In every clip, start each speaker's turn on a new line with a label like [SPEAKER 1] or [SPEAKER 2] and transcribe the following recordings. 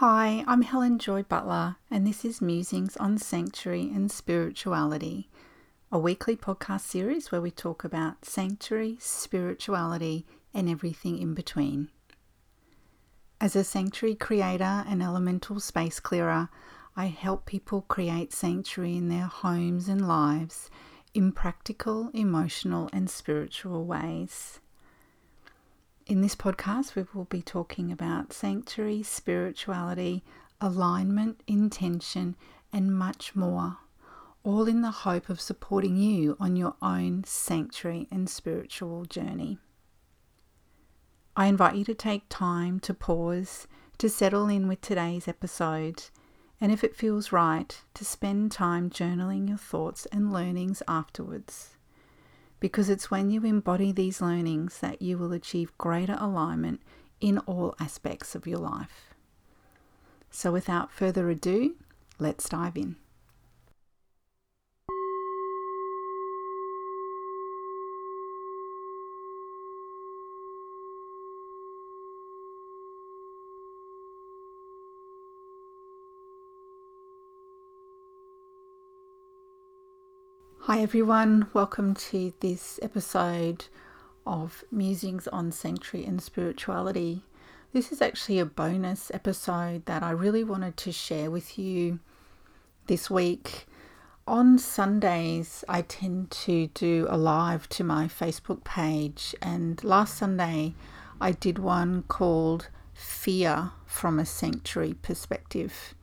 [SPEAKER 1] Hi, I'm Helen Joy Butler, and this is Musings on Sanctuary and Spirituality, a weekly podcast series where we talk about sanctuary, spirituality, and everything in between. As a sanctuary creator and elemental space clearer, I help people create sanctuary in their homes and lives in practical, emotional, and spiritual ways. In this podcast, we will be talking about sanctuary, spirituality, alignment, intention, and much more, all in the hope of supporting you on your own sanctuary and spiritual journey. I invite you to take time to pause, to settle in with today's episode, and if it feels right, to spend time journaling your thoughts and learnings afterwards because it's when you embody these learnings that you will achieve greater alignment in all aspects of your life. So, without further ado, let's dive in. Hi, everyone. Welcome to this episode of Musings on Sanctuary and Spirituality. This is actually a bonus episode that I really wanted to share with you this week. On Sundays, I tend to do a live to my Facebook page, and last Sunday, I did one called Fear from a Sanctuary Perspective.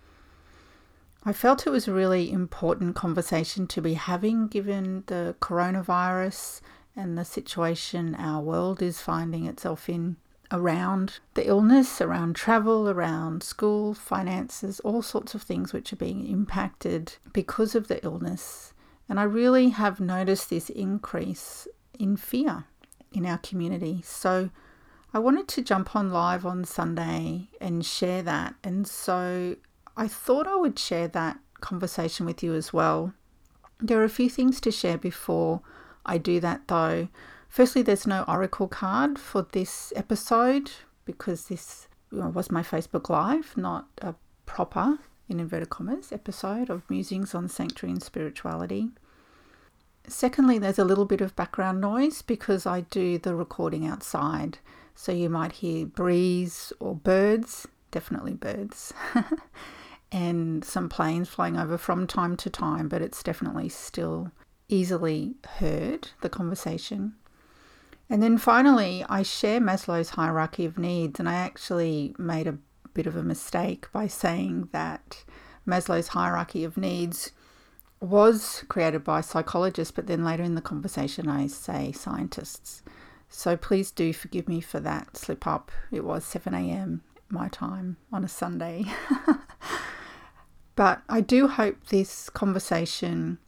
[SPEAKER 1] I felt it was a really important conversation to be having given the coronavirus and the situation our world is finding itself in around the illness, around travel, around school, finances, all sorts of things which are being impacted because of the illness. And I really have noticed this increase in fear in our community. So I wanted to jump on live on Sunday and share that. And so I thought I would share that conversation with you as well. There are a few things to share before I do that though. Firstly, there's no oracle card for this episode because this was my Facebook Live, not a proper, in inverted commas, episode of Musings on Sanctuary and Spirituality. Secondly, there's a little bit of background noise because I do the recording outside. So you might hear breeze or birds, definitely birds. and some planes flying over from time to time, but it's definitely still easily heard, the conversation. And then finally, I share Maslow's hierarchy of needs, and I actually made a bit of a mistake by saying that Maslow's hierarchy of needs was created by psychologists, but then later in the conversation, I say scientists. So please do forgive me for that slip up. It was 7 a.m. my time on a Sunday. But I do hope this conversation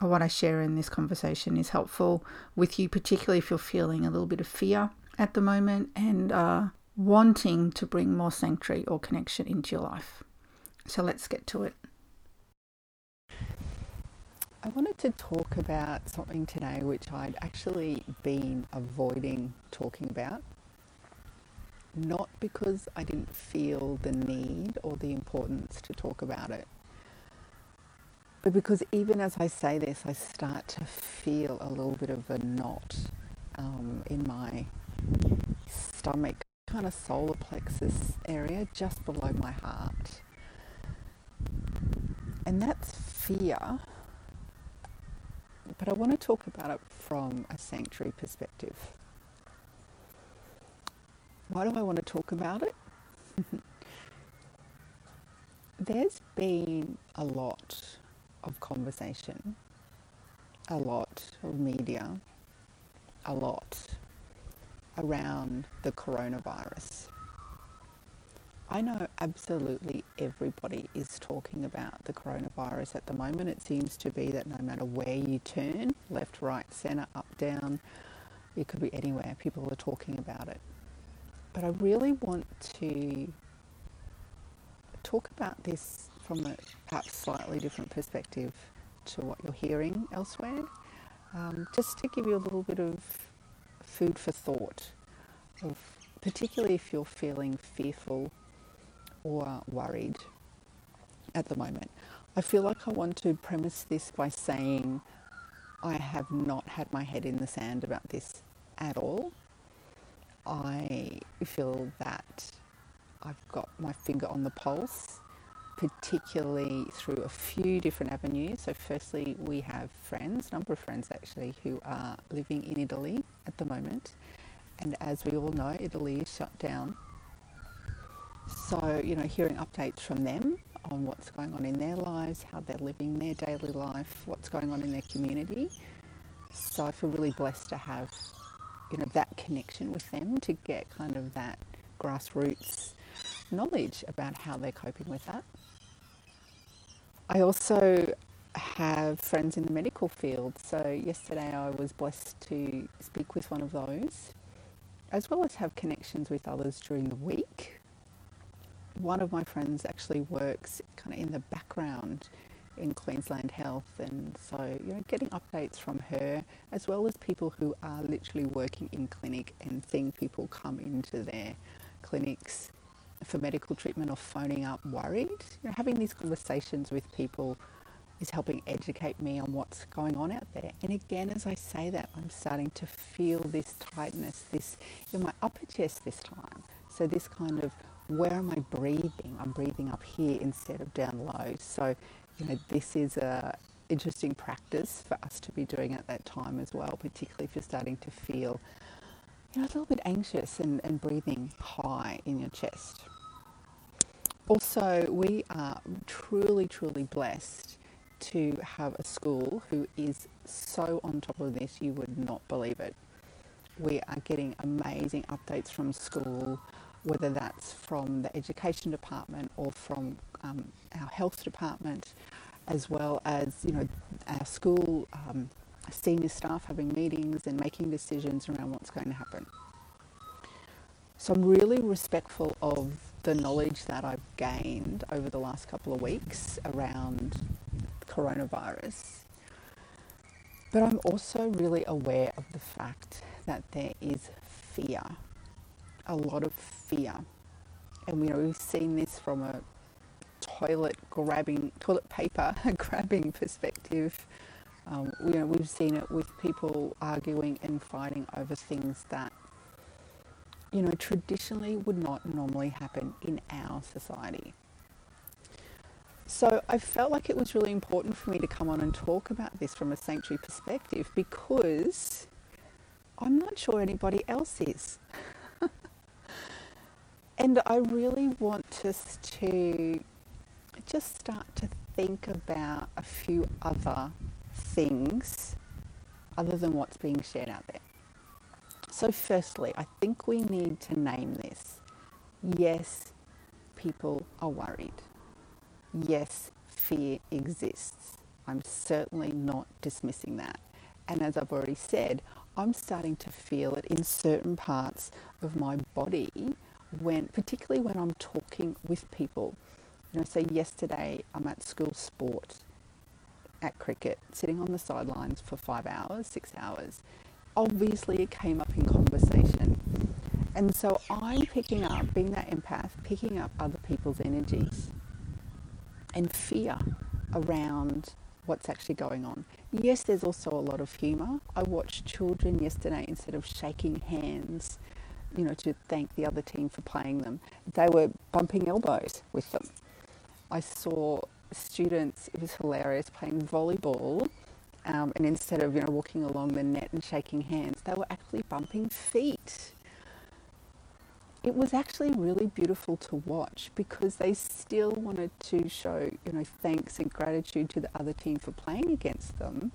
[SPEAKER 1] or what I share in this conversation is helpful with you, particularly if you're feeling a little bit of fear at the moment and uh, wanting to bring more sanctuary or connection into your life. So let's get to it.
[SPEAKER 2] I wanted to talk about something today which I'd actually been avoiding talking about. Not because I didn't feel the need or the importance to talk about it, but because even as I say this, I start to feel a little bit of a knot um, in my stomach, kind of solar plexus area just below my heart. And that's fear. But I want to talk about it from a sanctuary perspective. Why do I want to talk about it? There's been a lot of conversation, a lot of media, a lot around the coronavirus. I know absolutely everybody is talking about the coronavirus at the moment. It seems to be that no matter where you turn, left, right, centre, up, down, it could be anywhere, people are talking about it. But I really want to talk about this from a perhaps slightly different perspective to what you're hearing elsewhere, um, just to give you a little bit of food for thought, of particularly if you're feeling fearful or worried at the moment. I feel like I want to premise this by saying I have not had my head in the sand about this at all. I feel that I've got my finger on the pulse, particularly through a few different avenues. So, firstly, we have friends, a number of friends actually, who are living in Italy at the moment. And as we all know, Italy is shut down. So, you know, hearing updates from them on what's going on in their lives, how they're living their daily life, what's going on in their community. So I feel really blessed to have, you know, that connection with them to get kind of that grassroots knowledge about how they're coping with that. I also have friends in the medical field. So yesterday I was blessed to speak with one of those, as well as have connections with others during the week one of my friends actually works kind of in the background in Queensland Health, and so you know, getting updates from her as well as people who are literally working in clinic and seeing people come into their clinics for medical treatment or phoning up worried. You know, having these conversations with people is helping educate me on what's going on out there. And again, as I say that, I'm starting to feel this tightness, this in my upper chest this time. So this kind of where am I breathing? I'm breathing up here instead of down low. So, you know, this is a interesting practice for us to be doing at that time as well, particularly if you're starting to feel, you know, a little bit anxious and, and breathing high in your chest. Also, we are truly, truly blessed to have a school who is so on top of this, you would not believe it. We are getting amazing updates from school whether that's from the education department or from um, our health department, as well as you know our school um, senior staff having meetings and making decisions around what's going to happen. So I'm really respectful of the knowledge that I've gained over the last couple of weeks around coronavirus. But I'm also really aware of the fact that there is fear a lot of fear. And you know, we've seen this from a toilet grabbing, toilet paper grabbing perspective. Um, you know, we've seen it with people arguing and fighting over things that, you know, traditionally would not normally happen in our society. So I felt like it was really important for me to come on and talk about this from a sanctuary perspective because I'm not sure anybody else is. And I really want us to just start to think about a few other things other than what's being shared out there. So, firstly, I think we need to name this. Yes, people are worried. Yes, fear exists. I'm certainly not dismissing that. And as I've already said, I'm starting to feel it in certain parts of my body when, particularly when I'm talking with people. You know, say yesterday I'm at school sport at cricket, sitting on the sidelines for five hours, six hours. Obviously, it came up in conversation. And so I'm picking up, being that empath, picking up other people's energies and fear around what's actually going on. Yes, there's also a lot of humour. I watched children yesterday, instead of shaking hands, you know, to thank the other team for playing them. They were bumping elbows with them. I saw students, it was hilarious, playing volleyball. Um, and instead of you know walking along the net and shaking hands, they were actually bumping feet. It was actually really beautiful to watch because they still wanted to show you know thanks and gratitude to the other team for playing against them,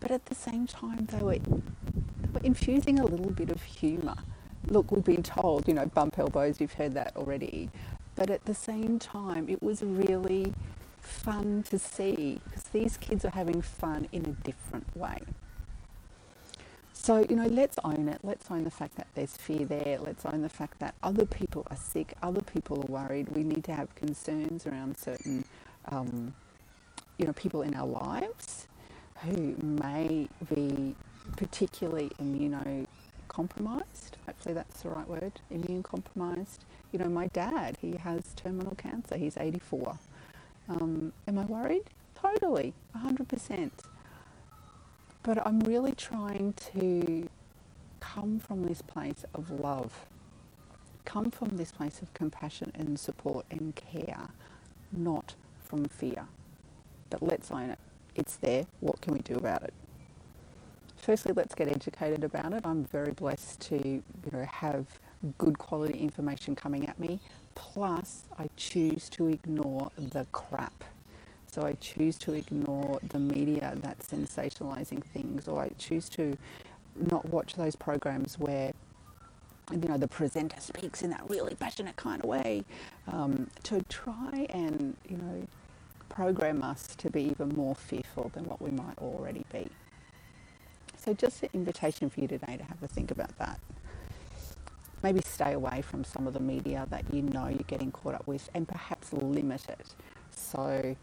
[SPEAKER 2] but at the same time they were, they were infusing a little bit of humour look, we've been told, you know, bump elbows, you've heard that already. But at the same time, it was really fun to see because these kids are having fun in a different way. So, you know, let's own it. Let's own the fact that there's fear there. Let's own the fact that other people are sick, other people are worried. We need to have concerns around certain, um, you know, people in our lives who may be particularly immunocompromised. Hopefully, that's the right word. Immune compromised. You know, my dad, he has terminal cancer. He's 84. Um, am I worried? Totally, 100%. But I'm really trying to come from this place of love, come from this place of compassion and support and care, not from fear. But let's own it. It's there. What can we do about it? Firstly, let's get educated about it. I'm very blessed to you know, have good quality information coming at me. Plus, I choose to ignore the crap. So I choose to ignore the media that's sensationalizing things, or I choose to not watch those programs where you know the presenter speaks in that really passionate kind of way um, to try and you know program us to be even more fearful than what we might already be. So, just an invitation for you today to have a think about that. Maybe stay away from some of the media that you know you're getting caught up with and perhaps limit it. So,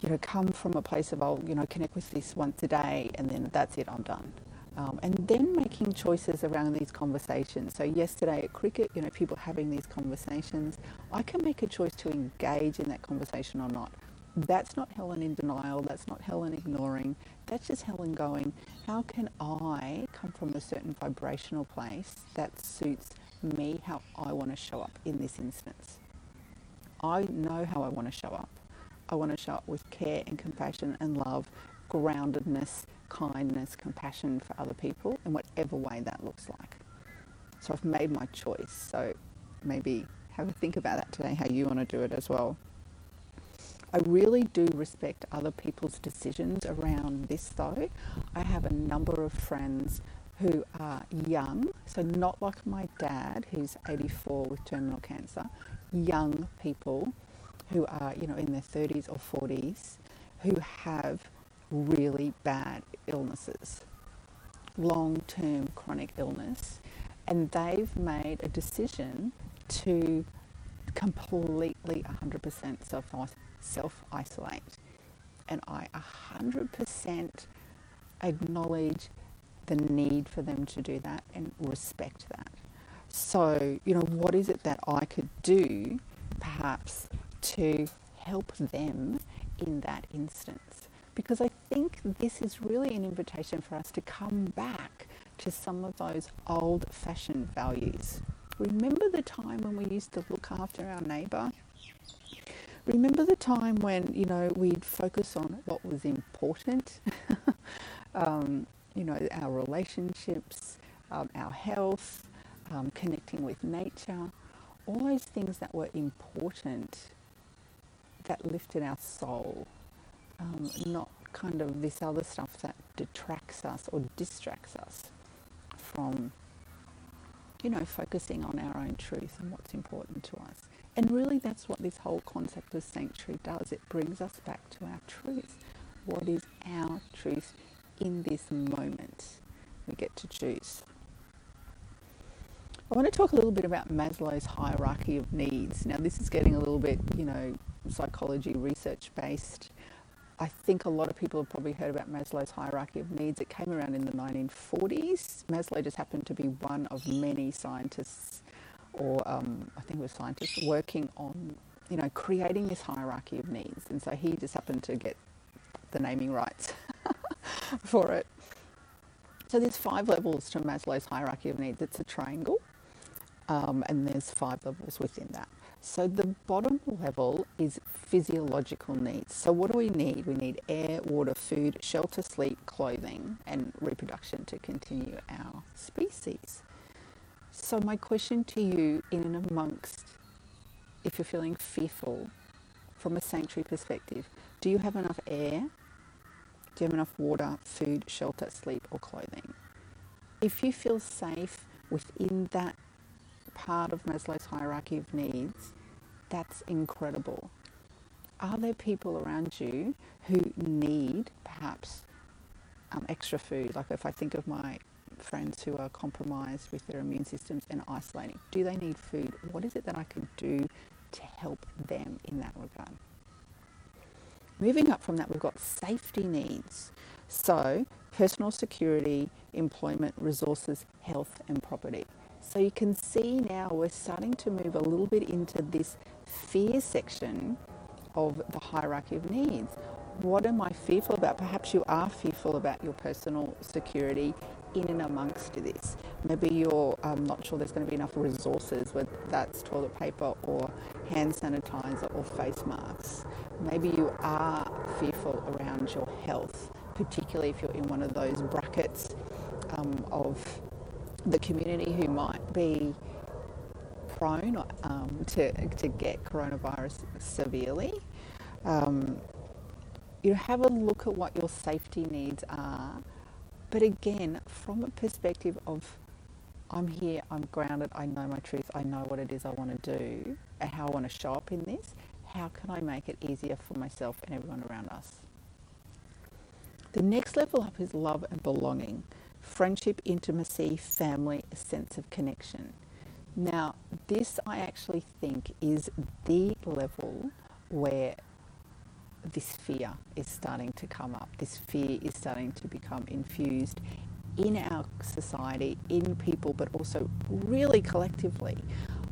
[SPEAKER 2] you know, come from a place of, I'll, you know, connect with this once a day and then that's it, I'm done. Um, and then making choices around these conversations. So yesterday at cricket, you know, people having these conversations, I can make a choice to engage in that conversation or not. That's not Helen in denial. That's not Helen ignoring. That's just Helen going, how can I come from a certain vibrational place that suits me, how I want to show up in this instance? I know how I want to show up. I want to show up with care and compassion and love, groundedness, kindness, compassion for other people in whatever way that looks like. So I've made my choice. So maybe have a think about that today, how you want to do it as well. I really do respect other people's decisions around this though. I have a number of friends who are young, so not like my dad who's 84 with terminal cancer, young people who are, you know, in their 30s or 40s who have really bad illnesses, long term chronic illness, and they've made a decision to completely 100% self isolate. And I 100% acknowledge the need for them to do that and respect that. So, you know, what is it that I could do perhaps to help them in that instance? because I think this is really an invitation for us to come back to some of those old fashioned values. Remember the time when we used to look after our neighbour? Remember the time when, you know, we'd focus on what was important? um, you know, our relationships, um, our health, um, connecting with nature, all those things that were important that lifted our soul um, not kind of this other stuff that detracts us or distracts us from, you know, focusing on our own truth and what's important to us. And really, that's what this whole concept of sanctuary does. It brings us back to our truth. What is our truth in this moment? We get to choose. I want to talk a little bit about Maslow's hierarchy of needs. Now, this is getting a little bit, you know, psychology research based. I think a lot of people have probably heard about Maslow's hierarchy of needs. It came around in the 1940s. Maslow just happened to be one of many scientists, or um, I think it was scientists, working on, you know, creating this hierarchy of needs. And so he just happened to get the naming rights for it. So there's five levels to Maslow's hierarchy of needs. It's a triangle, um, and there's five levels within that. So the bottom level is physiological needs. So what do we need? We need air, water, food, shelter, sleep, clothing, and reproduction to continue our species. So my question to you in and amongst if you're feeling fearful from a sanctuary perspective, do you have enough air? Do you have enough water, food, shelter, sleep, or clothing? If you feel safe within that part of Maslow's hierarchy of needs, that's incredible. Are there people around you who need perhaps um, extra food? Like if I think of my friends who are compromised with their immune systems and isolating, do they need food? What is it that I can do to help them in that regard? Moving up from that, we've got safety needs. So, personal security, employment, resources, health, and property. So you can see now we're starting to move a little bit into this fear section of the hierarchy of needs. What am I fearful about? Perhaps you are fearful about your personal security in and amongst this. Maybe you're um, not sure there's going to be enough resources, whether that's toilet paper or hand sanitizer or face masks. Maybe you are fearful around your health, particularly if you're in one of those brackets um, of the community who might be prone um, to, to get coronavirus severely. Um, you have a look at what your safety needs are but again, from a perspective of I'm here, I'm grounded, I know my truth, I know what it is I want to do, and how I want to show up in this, how can I make it easier for myself and everyone around us? The next level up is love and belonging, friendship, intimacy, family, a sense of connection. Now, this I actually think is the level where this fear is starting to come up. This fear is starting to become infused in our society, in people, but also really collectively.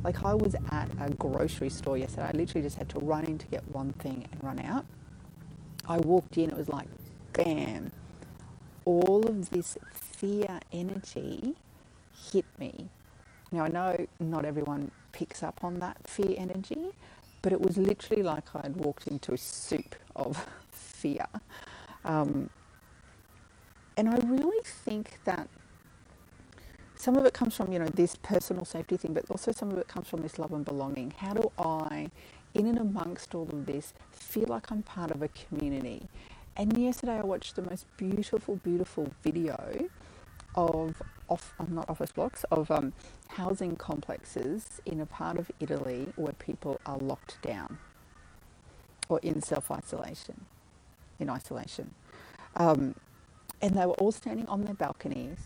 [SPEAKER 2] Like I was at a grocery store yesterday. I literally just had to run in to get one thing and run out. I walked in, it was like, bam. All of this fear energy hit me. Now, I know not everyone picks up on that fear energy, but it was literally like I had walked into a soup of fear. Um, and I really think that some of it comes from, you know, this personal safety thing, but also some of it comes from this love and belonging. How do I, in and amongst all of this, feel like I'm part of a community? And yesterday I watched the most beautiful, beautiful video of off, um, not office blocks, of um, housing complexes in a part of Italy where people are locked down or in self isolation, in isolation. Um, and they were all standing on their balconies,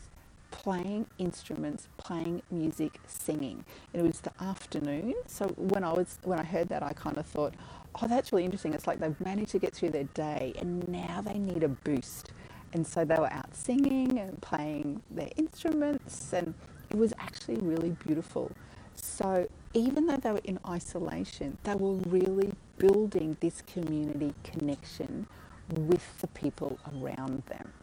[SPEAKER 2] playing instruments, playing music, singing. And it was the afternoon, so when I was when I heard that, I kind of thought, oh, that's really interesting. It's like they've managed to get through their day, and now they need a boost. And so they were out singing and playing their instruments, and it was actually really beautiful. So even though they were in isolation, they were really building this community connection with the people around them.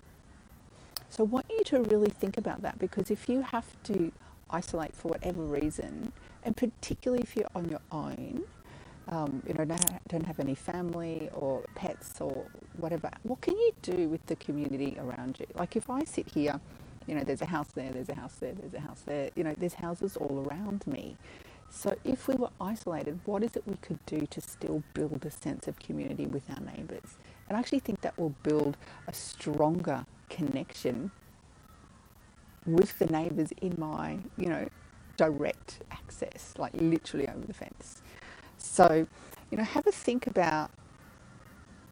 [SPEAKER 2] So I want you to really think about that because if you have to isolate for whatever reason, and particularly if you're on your own, um, you know, don't have any family or pets or whatever, what can you do with the community around you? Like if I sit here, you know, there's a house there, there's a house there, there's a house there, you know, there's houses all around me. So if we were isolated, what is it we could do to still build a sense of community with our neighbours? And I actually think that will build a stronger connection with the neighbours in my, you know, direct access, like literally over the fence. So, you know, have a think about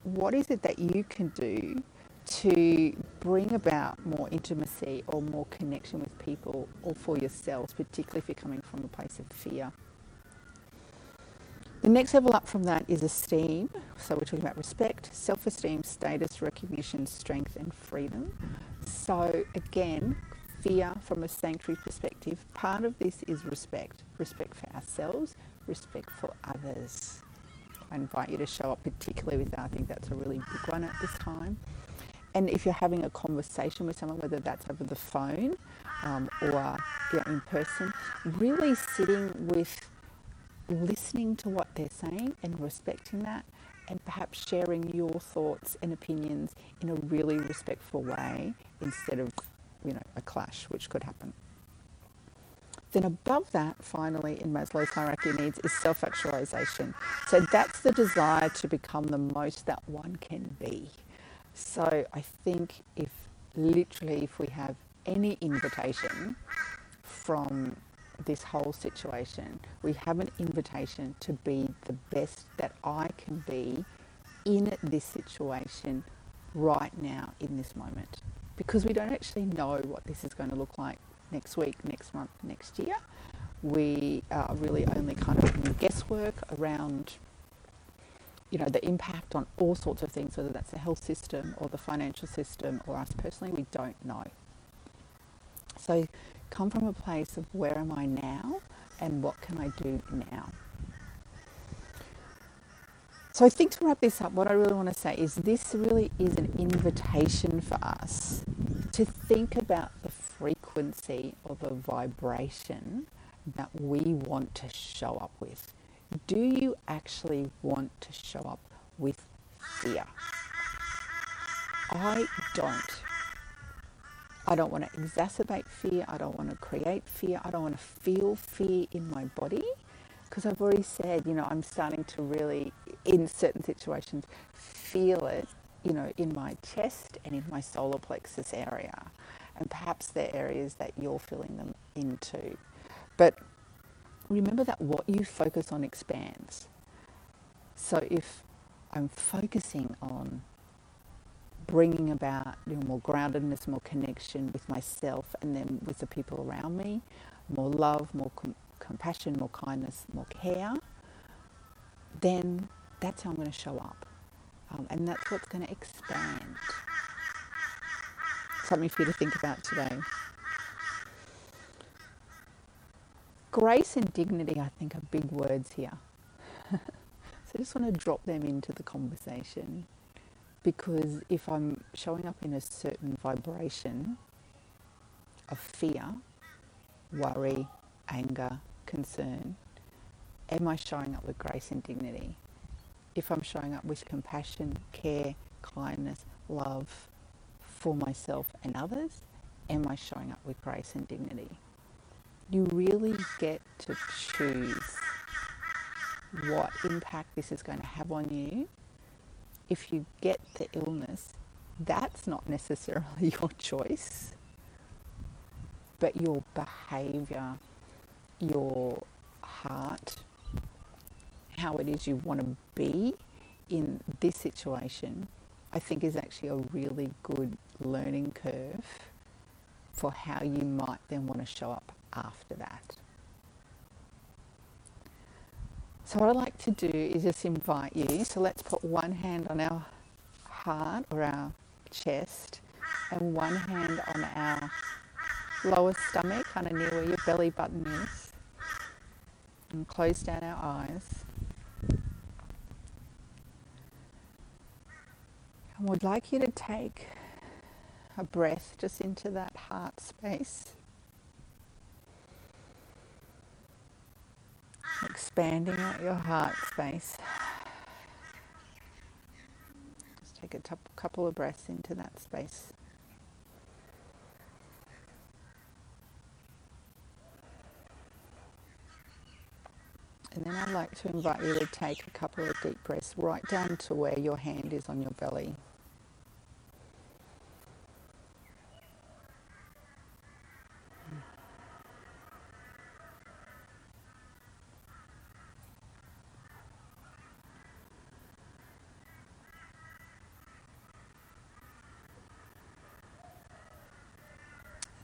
[SPEAKER 2] what is it that you can do to bring about more intimacy or more connection with people or for yourselves, particularly if you're coming from a place of fear. The next level up from that is esteem. So we're talking about respect, self esteem, status, recognition, strength, and freedom. So again, fear from a sanctuary perspective, part of this is respect respect for ourselves, respect for others. I invite you to show up, particularly with that. I think that's a really big one at this time. And if you're having a conversation with someone, whether that's over the phone um, or in person, really sitting with listening to what they're saying and respecting that, and perhaps sharing your thoughts and opinions in a really respectful way instead of, you know, a clash, which could happen. Then above that, finally, in Maslow's hierarchy of needs, is self-actualization. So that's the desire to become the most that one can be. So I think if literally if we have any invitation from this whole situation, we have an invitation to be the best that I can be in this situation right now in this moment. Because we don't actually know what this is going to look like next week, next month, next year. We are really only kind of in guesswork around you know, the impact on all sorts of things, whether that's the health system or the financial system or us personally, we don't know. So come from a place of where am I now and what can I do now? So I think to wrap this up, what I really want to say is this really is an invitation for us to think about the frequency or the vibration that we want to show up with. Do you actually want to show up with fear? I don't. I don't want to exacerbate fear. I don't want to create fear. I don't want to feel fear in my body because I've already said, you know, I'm starting to really, in certain situations, feel it, you know, in my chest and in my solar plexus area. And perhaps they're areas that you're filling them into. But remember that what you focus on expands. So if I'm focusing on bringing about you know, more groundedness, more connection with myself and then with the people around me, more love, more com- compassion, more kindness, more care, then that's how I'm going to show up. Um, and that's what's going to expand. Something for you to think about today. Grace and dignity, I think, are big words here. so I just want to drop them into the conversation because if I'm showing up in a certain vibration of fear, worry, anger, concern, am I showing up with grace and dignity? If I'm showing up with compassion, care, kindness, love for myself and others, am I showing up with grace and dignity? you really get to choose what impact this is going to have on you. If you get the illness, that's not necessarily your choice, but your behavior, your heart, how it is you want to be in this situation, I think is actually a really good learning curve for how you might then want to show up after that. So, what I'd like to do is just invite you. So, let's put one hand on our heart or our chest and one hand on our lower stomach, kind of near where your belly button is. And close down our eyes. And we'd like you to take a breath just into that heart space. expanding out your heart space. Just take a couple of breaths into that space. And then I'd like to invite you to take a couple of deep breaths right down to where your hand is on your belly.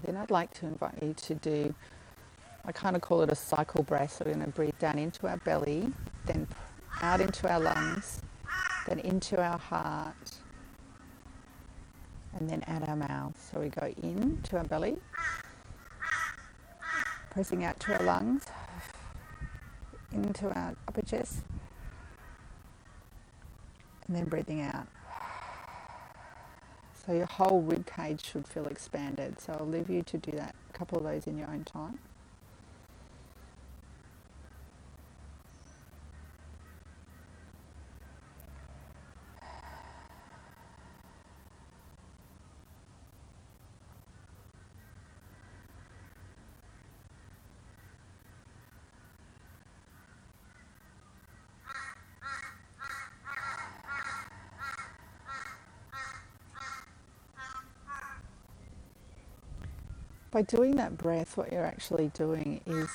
[SPEAKER 2] Then I'd like to invite you to do, I kind of call it a cycle breath. So we're going to breathe down into our belly, then out into our lungs, then into our heart, and then out our mouth. So we go in to our belly, pressing out to our lungs, into our upper chest, and then breathing out. So your whole rib cage should feel expanded. So I'll leave you to do that, a couple of those in your own time. By doing that breath, what you're actually doing is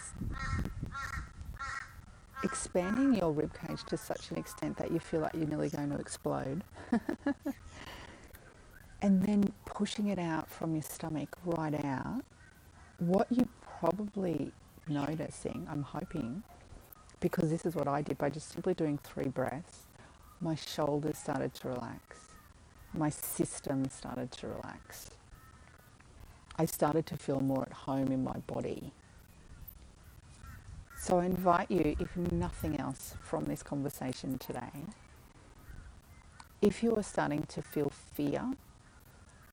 [SPEAKER 2] expanding your rib cage to such an extent that you feel like you're nearly going to explode. and then pushing it out from your stomach right out. What you're probably noticing, I'm hoping, because this is what I did by just simply doing three breaths. my shoulders started to relax. My system started to relax. I started to feel more at home in my body. So I invite you, if nothing else from this conversation today, if you are starting to feel fear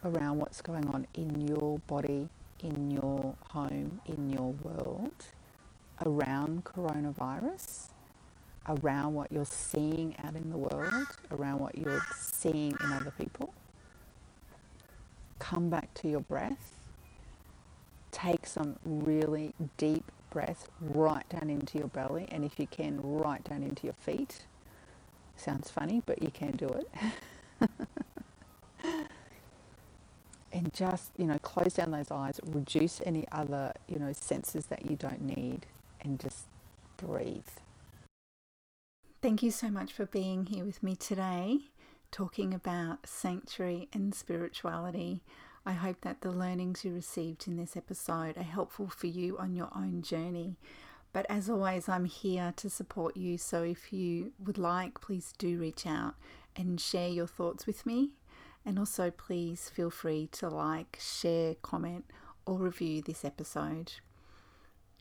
[SPEAKER 2] around what's going on in your body, in your home, in your world, around coronavirus, around what you're seeing out in the world, around what you're seeing in other people, come back to your breath. Take some really deep breath right down into your belly, and if you can, right down into your feet. Sounds funny, but you can do it. and just, you know, close down those eyes, reduce any other, you know, senses that you don't need, and just breathe.
[SPEAKER 1] Thank you so much for being here with me today, talking about sanctuary and spirituality. I hope that the learnings you received in this episode are helpful for you on your own journey. But as always, I'm here to support you. So if you would like, please do reach out and share your thoughts with me. And also, please feel free to like, share, comment, or review this episode.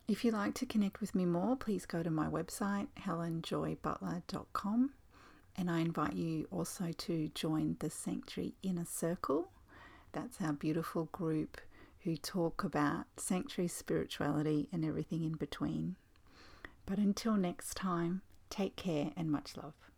[SPEAKER 1] If you'd like to connect with me more, please go to my website, helenjoybutler.com. And I invite you also to join the Sanctuary Inner Circle. That's our beautiful group who talk about sanctuary spirituality and everything in between. But until next time, take care and much love.